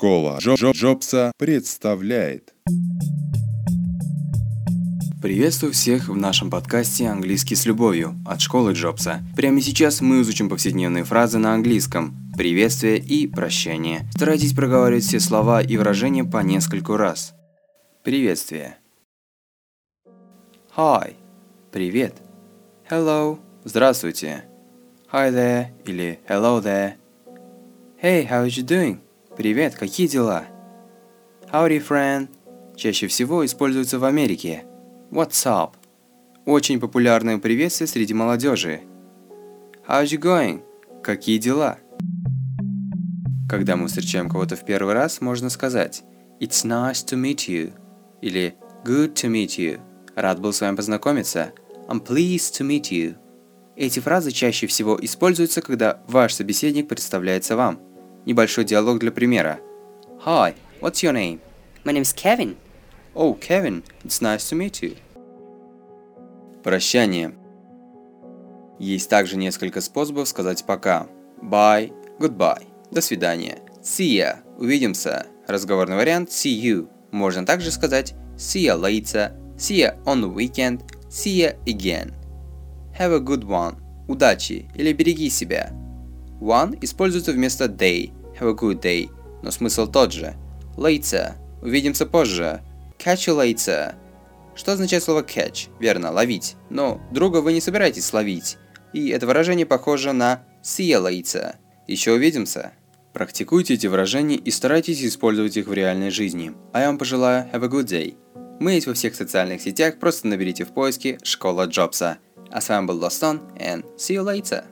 Школа Джо Джо Джобса представляет. Приветствую всех в нашем подкасте «Английский с любовью» от школы Джобса. Прямо сейчас мы изучим повседневные фразы на английском, приветствие и прощание. Старайтесь проговаривать все слова и выражения по нескольку раз. Приветствие. Hi. Привет. Hello. Здравствуйте. Hi there или hello there. Hey, how are you doing? Привет, какие дела? Howdy, friend. Чаще всего используется в Америке. What's up? Очень популярное приветствие среди молодежи. How's you going? Какие дела? Когда мы встречаем кого-то в первый раз, можно сказать It's nice to meet you или Good to meet you. Рад был с вами познакомиться. I'm pleased to meet you. Эти фразы чаще всего используются, когда ваш собеседник представляется вам – Небольшой диалог для примера. Hi, what's your name? My name's Kevin. Oh, Kevin, it's nice to meet you. Прощание. Есть также несколько способов сказать пока. Bye, goodbye, до свидания. See ya, увидимся. Разговорный вариант see you. Можно также сказать see ya later, see ya on the weekend, see ya again. Have a good one. Удачи или береги себя. One используется вместо day, have a good day, но смысл тот же. Later, увидимся позже. Catch you later. Что означает слово catch? Верно, ловить. Но друга вы не собираетесь ловить. И это выражение похоже на see you later. Еще увидимся. Практикуйте эти выражения и старайтесь использовать их в реальной жизни. А я вам пожелаю have a good day. Мы есть во всех социальных сетях, просто наберите в поиске «Школа Джобса». А с вами был Лостон, and see you later!